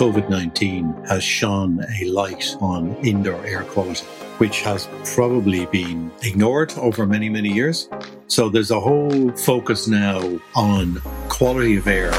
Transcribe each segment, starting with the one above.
COVID 19 has shone a light on indoor air quality, which has probably been ignored over many, many years. So there's a whole focus now on quality of air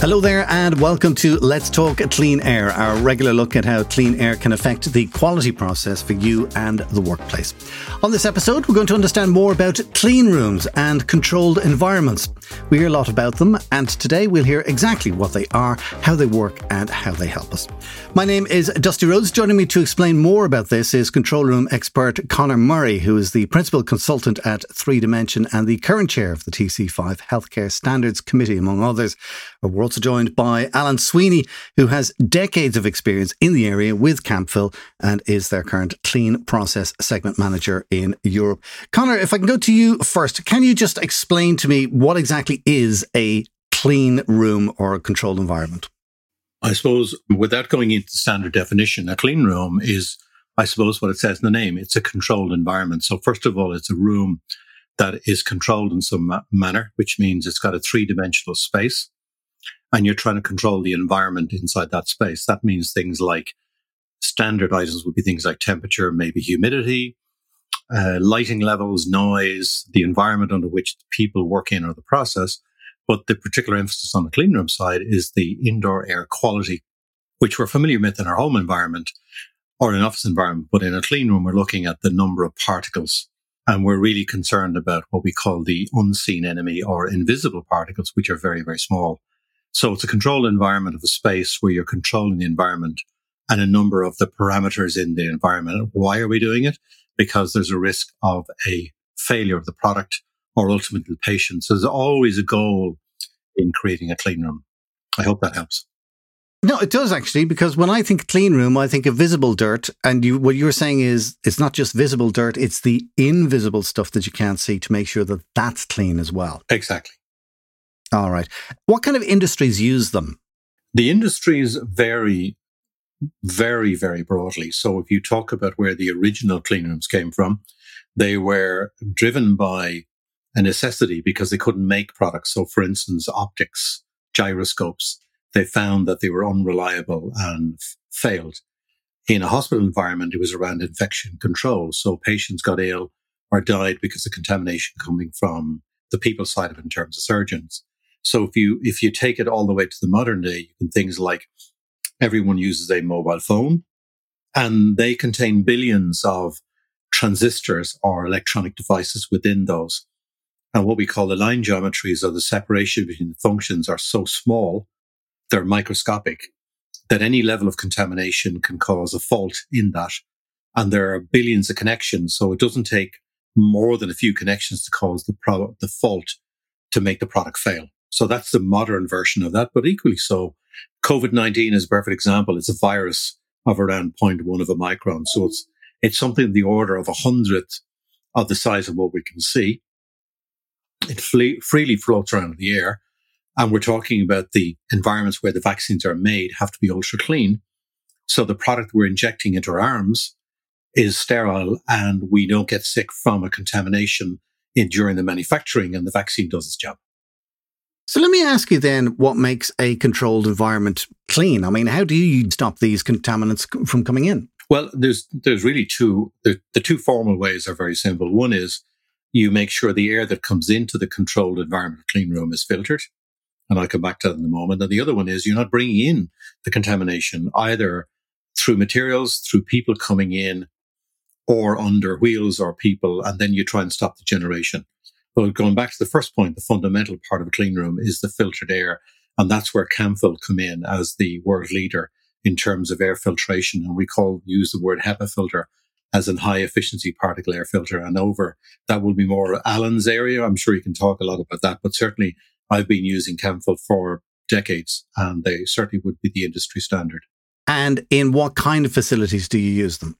Hello there, and welcome to Let's Talk Clean Air, our regular look at how clean air can affect the quality process for you and the workplace. On this episode, we're going to understand more about clean rooms and controlled environments. We hear a lot about them, and today we'll hear exactly what they are, how they work, and how they help us. My name is Dusty Rhodes. Joining me to explain more about this is control room expert Connor Murray, who is the principal consultant at Three Dimension and the current chair of the TC5 Healthcare Standards Committee, among others. We're also joined by Alan Sweeney, who has decades of experience in the area with Camfil and is their current clean process segment manager in Europe. Connor, if I can go to you first, can you just explain to me what exactly is a clean room or a controlled environment? I suppose without going into standard definition, a clean room is, I suppose, what it says in the name. It's a controlled environment. So first of all, it's a room that is controlled in some manner, which means it's got a three dimensional space and you're trying to control the environment inside that space. That means things like standard items would be things like temperature, maybe humidity, uh, lighting levels, noise, the environment under which people work in or the process. But the particular emphasis on the clean room side is the indoor air quality, which we're familiar with in our home environment or an office environment. But in a clean room, we're looking at the number of particles and we're really concerned about what we call the unseen enemy or invisible particles, which are very, very small. So it's a controlled environment of a space where you're controlling the environment and a number of the parameters in the environment. Why are we doing it? Because there's a risk of a failure of the product or ultimately the patient. So there's always a goal in creating a clean room. I hope that helps. No, it does actually, because when I think clean room, I think of visible dirt. And you, what you're saying is it's not just visible dirt, it's the invisible stuff that you can't see to make sure that that's clean as well. Exactly. All right. What kind of industries use them? The industries vary very, very broadly. So if you talk about where the original clean rooms came from, they were driven by a necessity because they couldn't make products. So for instance, optics, gyroscopes, they found that they were unreliable and f- failed. In a hospital environment, it was around infection control. So patients got ill or died because of contamination coming from the people side of it in terms of surgeons. So if you if you take it all the way to the modern day, you can things like everyone uses a mobile phone, and they contain billions of transistors or electronic devices within those. And what we call the line geometries or the separation between the functions are so small, they're microscopic, that any level of contamination can cause a fault in that. And there are billions of connections. So it doesn't take more than a few connections to cause the product, the fault to make the product fail. So that's the modern version of that. But equally so, COVID-19 is a perfect example. It's a virus of around 0.1 of a micron. So it's, it's something in the order of a hundredth of the size of what we can see. It fle- freely floats around in the air. And we're talking about the environments where the vaccines are made have to be ultra clean. So the product we're injecting into our arms is sterile and we don't get sick from a contamination in, during the manufacturing and the vaccine does its job. So let me ask you then what makes a controlled environment clean? I mean, how do you stop these contaminants from coming in? Well, there's there's really two the, the two formal ways are very simple. One is you make sure the air that comes into the controlled environment clean room is filtered. And I'll come back to that in a moment. And the other one is you're not bringing in the contamination either through materials, through people coming in or under wheels or people. And then you try and stop the generation. But going back to the first point, the fundamental part of a clean room is the filtered air. And that's where Camfil come in as the world leader in terms of air filtration. And we call, use the word HEPA filter as a high efficiency particle air filter. And over that will be more Alan's area. I'm sure you can talk a lot about that, but certainly I've been using Camfil for decades and they certainly would be the industry standard. And in what kind of facilities do you use them?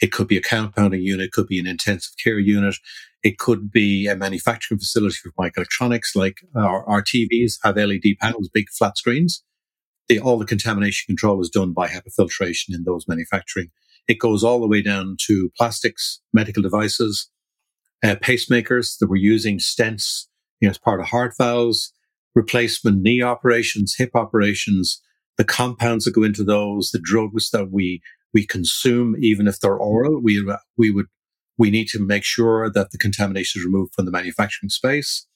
It could be a compounding unit, it could be an intensive care unit, it could be a manufacturing facility for microelectronics, like our, our TVs have LED panels, big flat screens. The, all the contamination control is done by HEPA filtration in those manufacturing. It goes all the way down to plastics, medical devices, uh, pacemakers that we're using, stents you know, as part of heart valves, replacement knee operations, hip operations, the compounds that go into those, the drugs that we, we consume, even if they're oral, we, we would, we need to make sure that the contamination is removed from the manufacturing space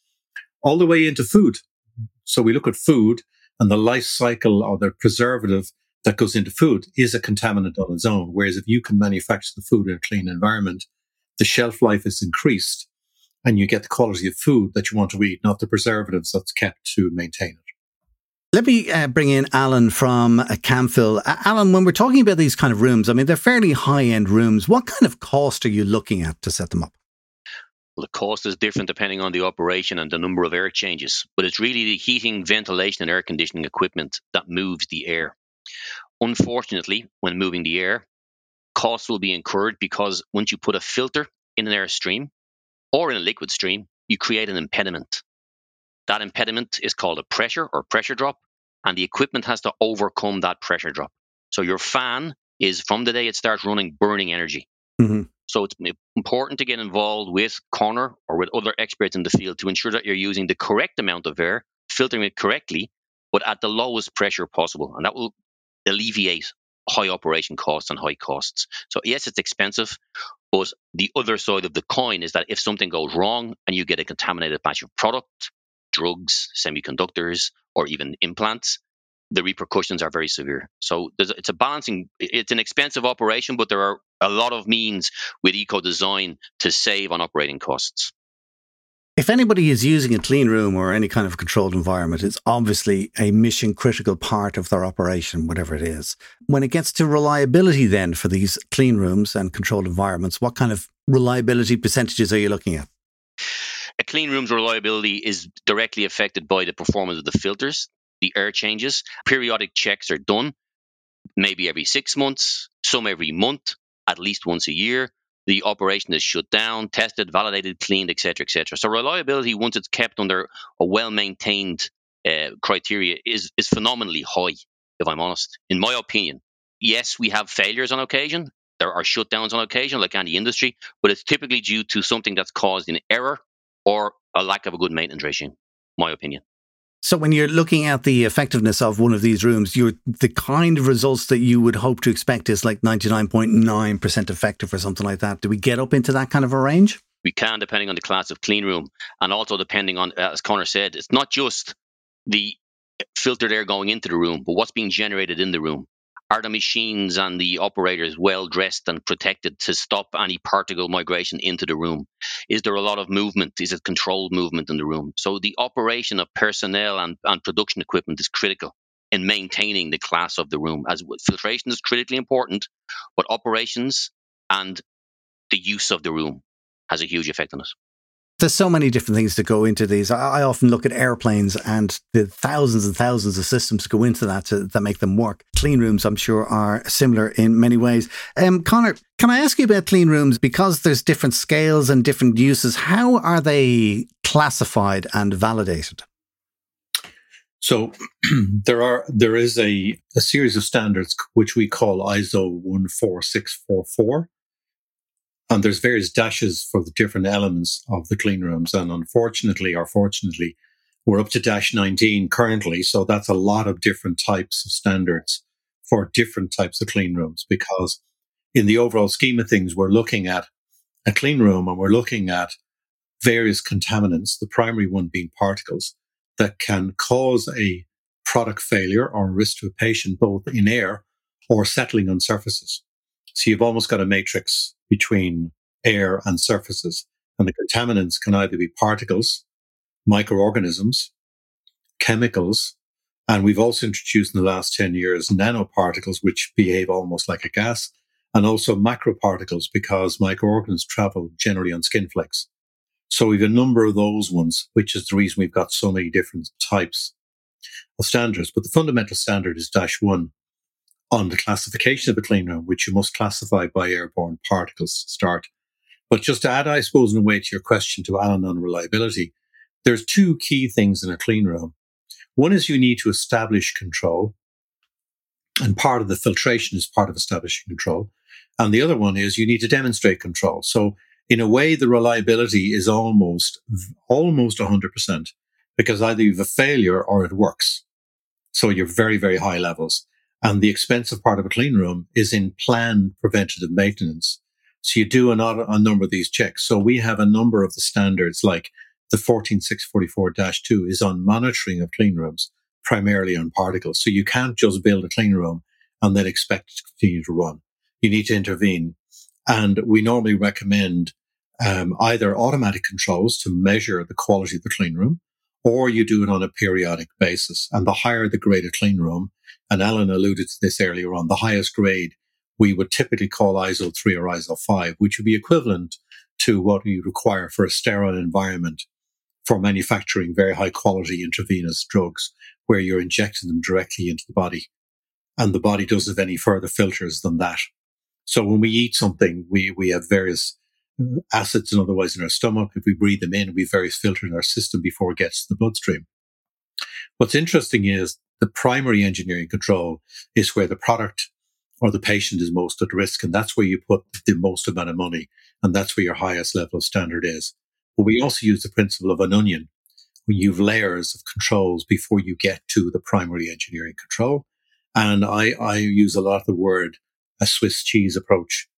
all the way into food. So we look at food and the life cycle or the preservative that goes into food is a contaminant on its own. Whereas if you can manufacture the food in a clean environment, the shelf life is increased and you get the quality of food that you want to eat, not the preservatives that's kept to maintain it. Let me uh, bring in Alan from uh. Uh, Alan, when we're talking about these kind of rooms, I mean, they're fairly high end rooms. What kind of cost are you looking at to set them up? Well, the cost is different depending on the operation and the number of air changes, but it's really the heating, ventilation, and air conditioning equipment that moves the air. Unfortunately, when moving the air, costs will be incurred because once you put a filter in an air stream or in a liquid stream, you create an impediment. That impediment is called a pressure or pressure drop, and the equipment has to overcome that pressure drop. So your fan is from the day it starts running burning energy. Mm-hmm. So it's important to get involved with Connor or with other experts in the field to ensure that you're using the correct amount of air, filtering it correctly, but at the lowest pressure possible. And that will alleviate high operation costs and high costs. So yes, it's expensive, but the other side of the coin is that if something goes wrong and you get a contaminated batch of product, drugs, semiconductors, or even implants, the repercussions are very severe. So it's a balancing. It's an expensive operation, but there are a lot of means with eco design to save on operating costs. If anybody is using a clean room or any kind of controlled environment, it's obviously a mission critical part of their operation, whatever it is. When it gets to reliability, then for these clean rooms and controlled environments, what kind of reliability percentages are you looking at? A clean room's reliability is directly affected by the performance of the filters, the air changes. Periodic checks are done, maybe every six months, some every month, at least once a year. The operation is shut down, tested, validated, cleaned, etc., etc. So reliability, once it's kept under a well-maintained uh, criteria, is is phenomenally high. If I'm honest, in my opinion, yes, we have failures on occasion. There are shutdowns on occasion, like any industry, but it's typically due to something that's caused in error or a lack of a good maintenance regime, my opinion. So when you're looking at the effectiveness of one of these rooms, you're the kind of results that you would hope to expect is like 99.9% effective or something like that. Do we get up into that kind of a range? We can, depending on the class of clean room, and also depending on, uh, as Connor said, it's not just the filtered air going into the room, but what's being generated in the room. Are the machines and the operators well dressed and protected to stop any particle migration into the room? Is there a lot of movement? Is it controlled movement in the room? So the operation of personnel and, and production equipment is critical in maintaining the class of the room. As filtration is critically important, but operations and the use of the room has a huge effect on it there's so many different things that go into these. I, I, often look at airplanes and the thousands and thousands of systems go into that to, that make them work. Clean rooms, I'm sure, are similar in many ways. Um, Connor, can I ask you about clean rooms because there's different scales and different uses? How are they classified and validated? So there are there is a, a series of standards which we call ISO 14644 and there's various dashes for the different elements of the clean rooms. And unfortunately, or fortunately, we're up to dash 19 currently. So that's a lot of different types of standards for different types of clean rooms because in the overall scheme of things, we're looking at a clean room and we're looking at various contaminants, the primary one being particles that can cause a product failure or risk to a patient, both in air or settling on surfaces. So you've almost got a matrix between air and surfaces. And the contaminants can either be particles, microorganisms, chemicals, and we've also introduced in the last 10 years nanoparticles, which behave almost like a gas, and also macroparticles because microorganisms travel generally on skin flakes. So we've a number of those ones, which is the reason we've got so many different types of standards. But the fundamental standard is dash one, on the classification of a clean room, which you must classify by airborne particles to start. But just to add, I suppose, in a way to your question to Alan on reliability, there's two key things in a clean room. One is you need to establish control, and part of the filtration is part of establishing control. And the other one is you need to demonstrate control. So in a way, the reliability is almost, almost 100% because either you have a failure or it works. So you're very, very high levels. And the expensive part of a clean room is in planned preventative maintenance. So you do a, a number of these checks. So we have a number of the standards like the 14644-2 is on monitoring of clean rooms, primarily on particles. So you can't just build a clean room and then expect it to continue to run. You need to intervene. And we normally recommend um, either automatic controls to measure the quality of the clean room, or you do it on a periodic basis. And the higher the grade of clean room, and Alan alluded to this earlier on, the highest grade we would typically call ISO 3 or ISO 5, which would be equivalent to what we require for a sterile environment for manufacturing very high quality intravenous drugs, where you're injecting them directly into the body. And the body doesn't have any further filters than that. So when we eat something, we, we have various acids and otherwise in our stomach. If we breathe them in, we have various filters in our system before it gets to the bloodstream. What's interesting is the primary engineering control is where the product or the patient is most at risk. And that's where you put the most amount of money. And that's where your highest level of standard is. But we also use the principle of an onion. We use layers of controls before you get to the primary engineering control. And I, I use a lot of the word a Swiss cheese approach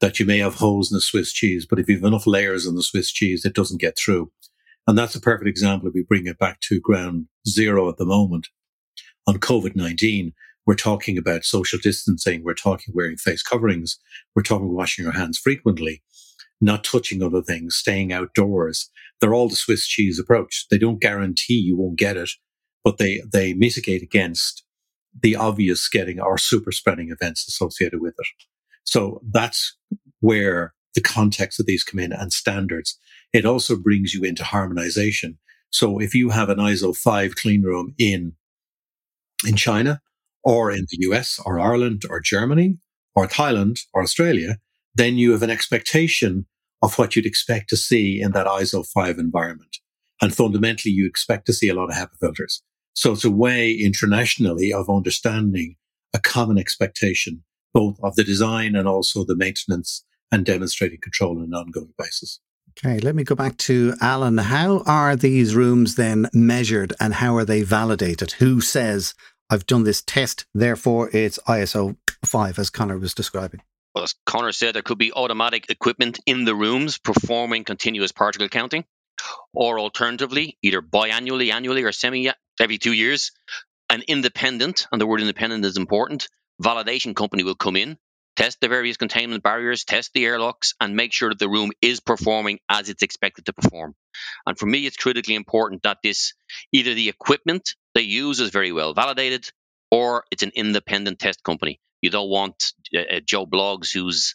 that you may have holes in the Swiss cheese, but if you have enough layers in the Swiss cheese, it doesn't get through. And that's a perfect example if we bring it back to ground zero at the moment. On COVID-19, we're talking about social distancing. We're talking wearing face coverings. We're talking washing your hands frequently, not touching other things, staying outdoors. They're all the Swiss cheese approach. They don't guarantee you won't get it, but they, they mitigate against the obvious getting or super spreading events associated with it. So that's where the context of these come in and standards. It also brings you into harmonization. So if you have an ISO 5 clean room in, in China or in the US or Ireland or Germany or Thailand or Australia, then you have an expectation of what you'd expect to see in that ISO 5 environment. And fundamentally, you expect to see a lot of HEPA filters. So it's a way internationally of understanding a common expectation both of the design and also the maintenance and demonstrating control on an ongoing basis. Okay, let me go back to Alan. How are these rooms then measured and how are they validated? Who says, I've done this test, therefore it's ISO 5, as Connor was describing? Well, as Connor said, there could be automatic equipment in the rooms performing continuous particle counting, or alternatively, either biannually, annually, or semi every two years, an independent, and the word independent is important, validation company will come in, test the various containment barriers, test the airlocks, and make sure that the room is performing as it's expected to perform. And for me, it's critically important that this either the equipment they use is very well validated or it's an independent test company. You don't want uh, uh Joe Bloggs who's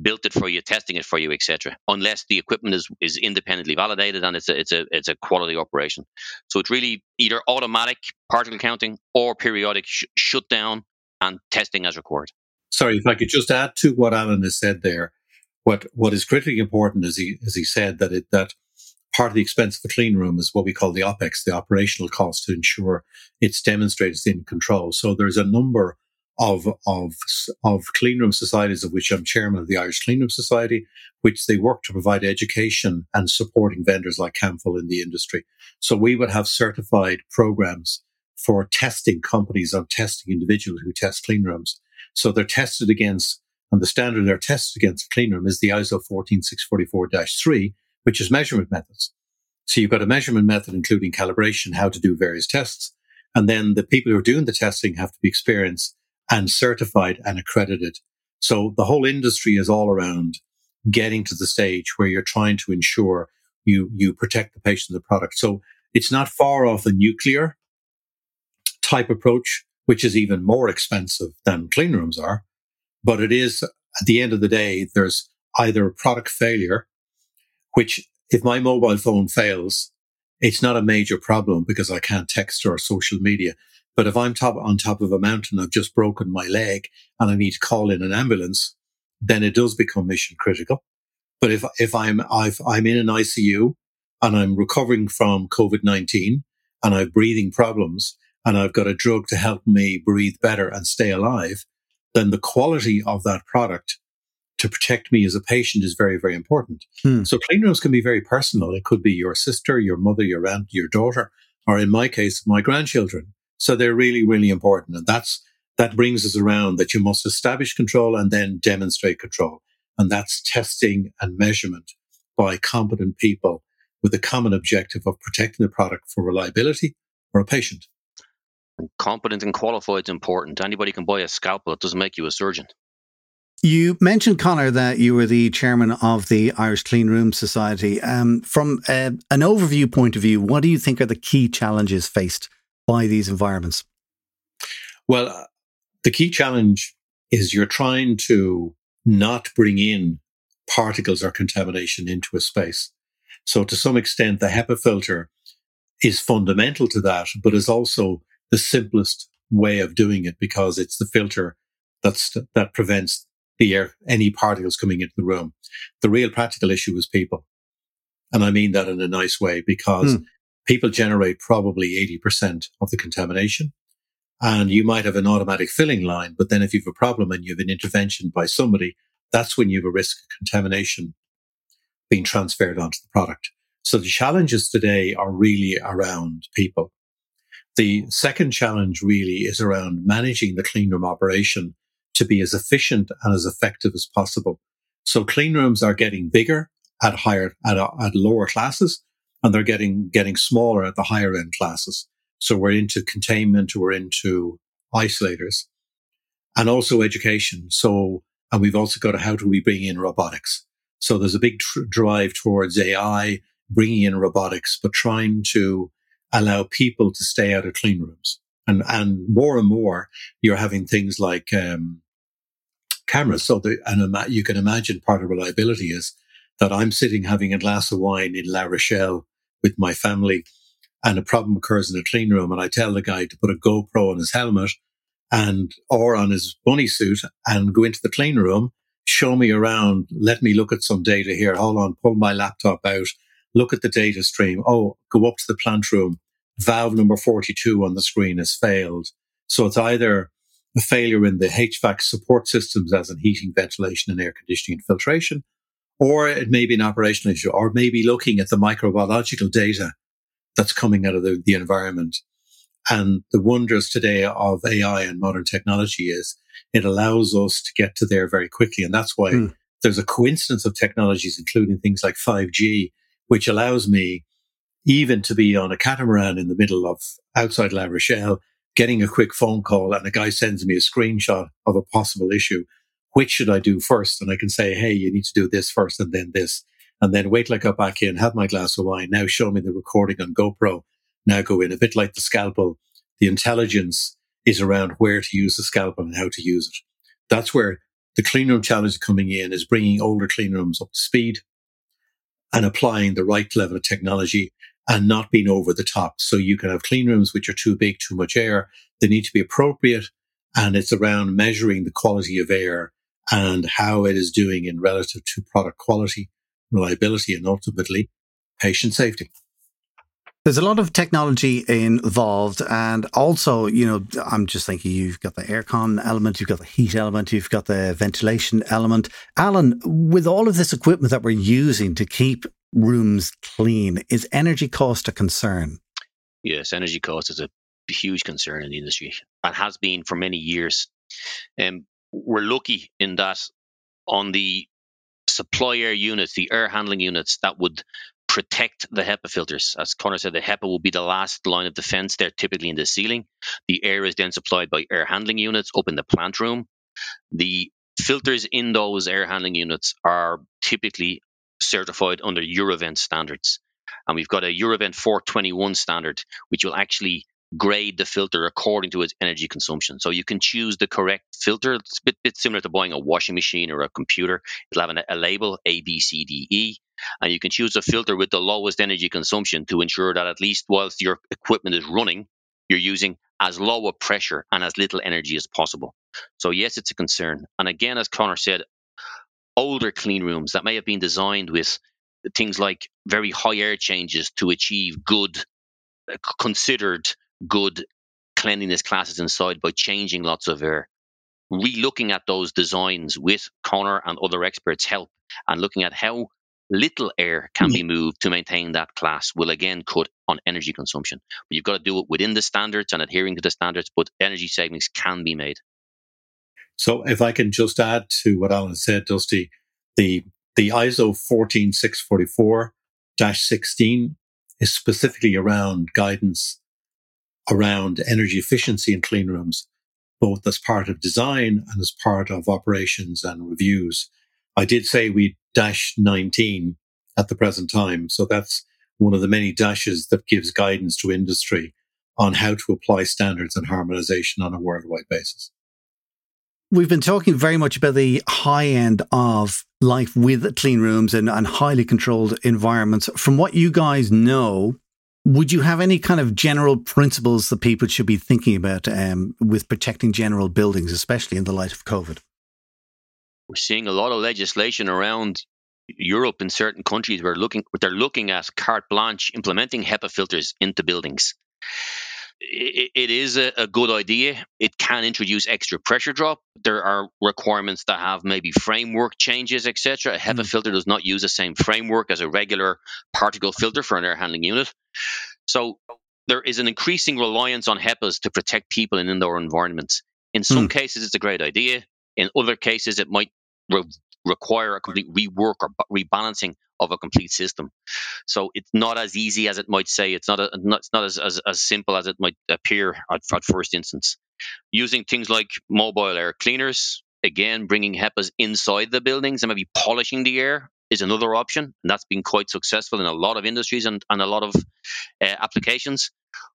built it for you, testing it for you, etc. Unless the equipment is, is independently validated and it's a it's a it's a quality operation. So it's really either automatic particle counting or periodic sh- shutdown and testing as required. Sorry, if I could just add to what Alan has said there. What what is critically important is he as he said that it that part of the expense of a clean room is what we call the OPEX, the operational cost to ensure it's demonstrated in control. So there's a number of, of, of clean room societies of which I'm chairman of the Irish Clean Room Society, which they work to provide education and supporting vendors like Camfil in the industry. So we would have certified programs for testing companies on testing individuals who test clean rooms. So they're tested against, and the standard they're tested against clean room is the ISO 14644-3, which is measurement methods. So you've got a measurement method, including calibration, how to do various tests. And then the people who are doing the testing have to be experienced and certified and accredited. So the whole industry is all around getting to the stage where you're trying to ensure you, you protect the patient the product. So it's not far off the nuclear type approach, which is even more expensive than clean rooms are. But it is at the end of the day, there's either a product failure, which if my mobile phone fails, it's not a major problem because I can't text or social media. But if I'm top on top of a mountain, I've just broken my leg and I need to call in an ambulance, then it does become mission critical. But if, if I'm, I've, I'm in an ICU and I'm recovering from COVID-19 and I have breathing problems and I've got a drug to help me breathe better and stay alive, then the quality of that product to protect me as a patient is very, very important. Hmm. So clean rooms can be very personal. It could be your sister, your mother, your aunt, your daughter, or in my case, my grandchildren So they're really, really important. And that's, that brings us around that you must establish control and then demonstrate control. And that's testing and measurement by competent people with the common objective of protecting the product for reliability or a patient. Competent and qualified is important. Anybody can buy a scalpel. It doesn't make you a surgeon. You mentioned, Connor, that you were the chairman of the Irish Clean Room Society. Um, from uh, an overview point of view, what do you think are the key challenges faced by these environments? Well, uh, the key challenge is you're trying to not bring in particles or contamination into a space. So to some extent, the HEPA filter is fundamental to that, but is also the simplest way of doing it because it's the filter that's, that prevents the air, any particles coming into the room. The real practical issue is people. And I mean that in a nice way because hmm. people generate probably 80% of the contamination. And you might have an automatic filling line, but then if you have a problem and you have an intervention by somebody, that's when you have a risk of contamination being transferred onto the product. So the challenges today are really around people. The second challenge really is around managing the cleanroom operation to be as efficient and as effective as possible. So cleanrooms are getting bigger at higher, at, at lower classes and they're getting, getting smaller at the higher end classes. So we're into containment, we're into isolators and also education. So, and we've also got how do we bring in robotics? So there's a big tr- drive towards AI, bringing in robotics, but trying to allow people to stay out of clean rooms. And, and more and more, you're having things like, um, cameras. So the, and you can imagine part of reliability is that I'm sitting having a glass of wine in La Rochelle with my family and a problem occurs in a clean room and I tell the guy to put a GoPro on his helmet and or on his bunny suit and go into the clean room, show me around, let me look at some data here. Hold on, pull my laptop out, look at the data stream. Oh, go up to the plant room. Valve number 42 on the screen has failed. So it's either a failure in the HVAC support systems as in heating, ventilation and air conditioning and filtration, or it may be an operational issue, or maybe looking at the microbiological data that's coming out of the, the environment. And the wonders today of AI and modern technology is it allows us to get to there very quickly. And that's why mm. there's a coincidence of technologies, including things like 5G, which allows me even to be on a catamaran in the middle of outside La Rochelle, getting a quick phone call and a guy sends me a screenshot of a possible issue. Which should I do first? And I can say, Hey, you need to do this first and then this and then wait till I got back in, have my glass of wine. Now show me the recording on GoPro. Now go in a bit like the scalpel. The intelligence is around where to use the scalpel and how to use it. That's where the clean room challenge coming in is bringing older clean rooms up to speed and applying the right level of technology and not being over the top. So you can have clean rooms which are too big, too much air. They need to be appropriate. And it's around measuring the quality of air and how it is doing in relative to product quality reliability, and ultimately patient safety. There's a lot of technology involved, and also, you know, I'm just thinking you've got the aircon element, you've got the heat element, you've got the ventilation element. Alan, with all of this equipment that we're using to keep rooms clean, is energy cost a concern? Yes, energy cost is a huge concern in the industry and has been for many years. Um, we're lucky in that on the supply air units, the air handling units that would protect the HEPA filters. As Connor said, the HEPA will be the last line of defense. They're typically in the ceiling. The air is then supplied by air handling units up in the plant room. The filters in those air handling units are typically certified under Eurovent standards. And we've got a Eurovent 421 standard, which will actually grade the filter according to its energy consumption. So you can choose the correct filter. It's a bit, bit similar to buying a washing machine or a computer. It'll have an, a label A, B, C, D, E, and you can choose a filter with the lowest energy consumption to ensure that at least whilst your equipment is running, you're using as low a pressure and as little energy as possible. So yes, it's a concern. And again, as Connor said, older clean rooms that may have been designed with things like very high air changes to achieve good uh, considered good cleanliness classes inside by changing lots of air. Re-looking at those designs with Connor and other experts help and looking at how little air can mm-hmm. be moved to maintain that class will again cut on energy consumption. But you've got to do it within the standards and adhering to the standards, but energy savings can be made. So if I can just add to what Alan said, Dusty, the the ISO 14644-16 is specifically around guidance around energy efficiency in clean rooms, both as part of design and as part of operations and reviews. I did say we dash 19 at the present time. So that's one of the many dashes that gives guidance to industry on how to apply standards and harmonization on a worldwide basis. We've been talking very much about the high end of life with clean rooms and, and highly controlled environments. From what you guys know, would you have any kind of general principles that people should be thinking about um, with protecting general buildings, especially in the light of COVID? We're seeing a lot of legislation around Europe in certain countries where looking they're looking at carte blanche implementing HEPA filters into buildings. It, it is a, a, good idea. It can introduce extra pressure drop. There are requirements that have maybe framework changes, etc. A HEPA mm. filter does not use the same framework as a regular particle filter for an air handling unit. So there is an increasing reliance on HEPAs to protect people in indoor environments. In some mm. cases, it's a great idea. In other cases, it might re- require a complete rework or rebalancing of a complete system. So it's not as easy as it might say. It's not a, not, it's not as, as, as simple as it might appear at, at first instance. Using things like mobile air cleaners, again, bringing HEPAs inside the buildings and maybe polishing the air is another option. And that's been quite successful in a lot of industries and, and a lot of uh, applications.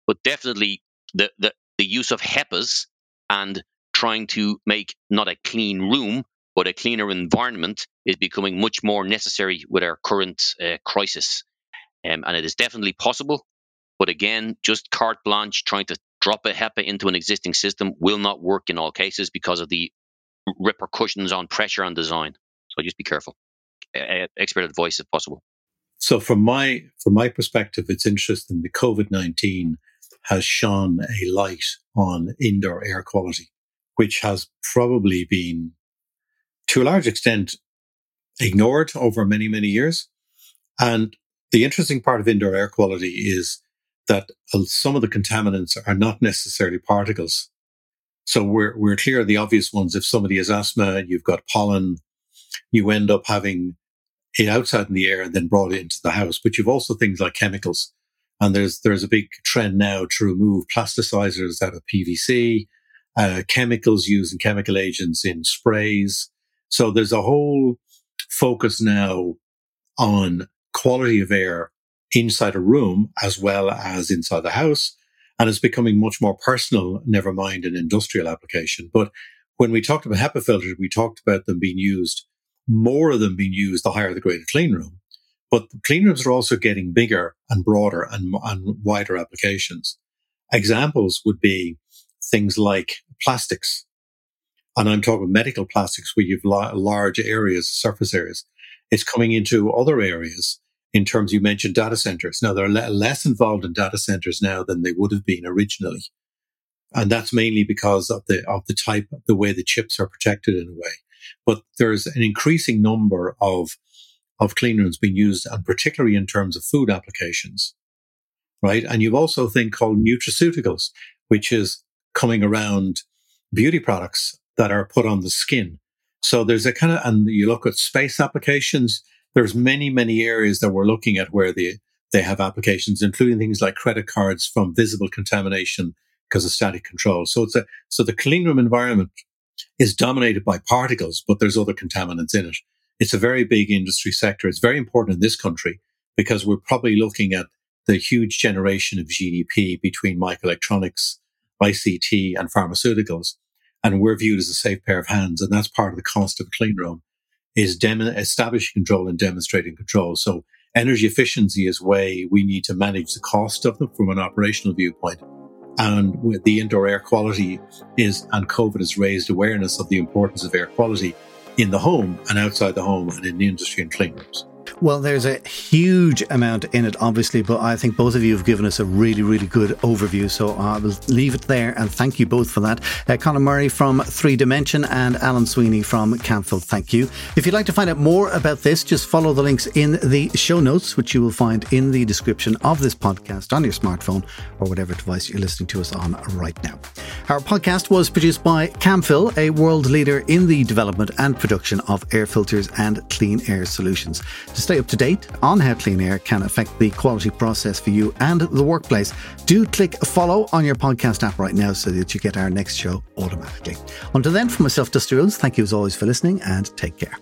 But definitely the, the, the use of HEPAs and trying to make not a clean room, but a cleaner environment is becoming much more necessary with our current uh, crisis. Um, and it is definitely possible. But again, just carte blanche trying to drop a HEPA into an existing system will not work in all cases because of the repercussions on pressure and design. So just be careful. Uh, expert advice if possible. So from my from my perspective, it's interesting. The COVID nineteen has shone a light on indoor air quality, which has probably been to a large extent ignored over many, many years. And the interesting part of indoor air quality is that some of the contaminants are not necessarily particles. So we're, we're clear of the obvious ones. If somebody has asthma, you've got pollen, you end up having it outside in the air and then brought it into the house. But you've also things like chemicals. And there's, there's a big trend now to remove plasticizers out of PVC, uh, chemicals used in chemical agents in sprays, so there's a whole focus now on quality of air inside a room as well as inside the house. And it's becoming much more personal, never mind an industrial application. But when we talked about HEPA filters, we talked about them being used, more of them being used the higher the grade of clean room. But clean rooms are also getting bigger and broader and, and wider applications. Examples would be things like plastics. And I'm talking about medical plastics where you've large areas, surface areas. It's coming into other areas in terms you mentioned data centers. Now they're less involved in data centers now than they would have been originally. And that's mainly because of the, of the type, of the way the chips are protected in a way. But there's an increasing number of, of clean rooms being used, and particularly in terms of food applications. Right. And you've also a thing called nutraceuticals, which is coming around beauty products that are put on the skin. So there's a kind of, and you look at space applications, there's many, many areas that we're looking at where they, they have applications, including things like credit cards from visible contamination because of static control. So it's a, so the clean room environment is dominated by particles, but there's other contaminants in it. It's a very big industry sector. It's very important in this country because we're probably looking at the huge generation of GDP between microelectronics, ICT and pharmaceuticals and we're viewed as a safe pair of hands. And that's part of the cost of a clean room is dem- establishing control and demonstrating control. So energy efficiency is way we need to manage the cost of them from an operational viewpoint. And with the indoor air quality is, and COVID has raised awareness of the importance of air quality in the home and outside the home and in the industry and clean rooms. Well, there's a huge amount in it, obviously, but I think both of you have given us a really, really good overview. So I will leave it there and thank you both for that. Uh, Conor Murray from Three Dimension and Alan Sweeney from Camfil, thank you. If you'd like to find out more about this, just follow the links in the show notes, which you will find in the description of this podcast on your smartphone or whatever device you're listening to us on right now. Our podcast was produced by Camfil, a world leader in the development and production of air filters and clean air solutions. Stay up to date on how clean air can affect the quality process for you and the workplace, do click follow on your podcast app right now so that you get our next show automatically. Until then, from myself, Dusty Rhodes, thank you as always for listening and take care.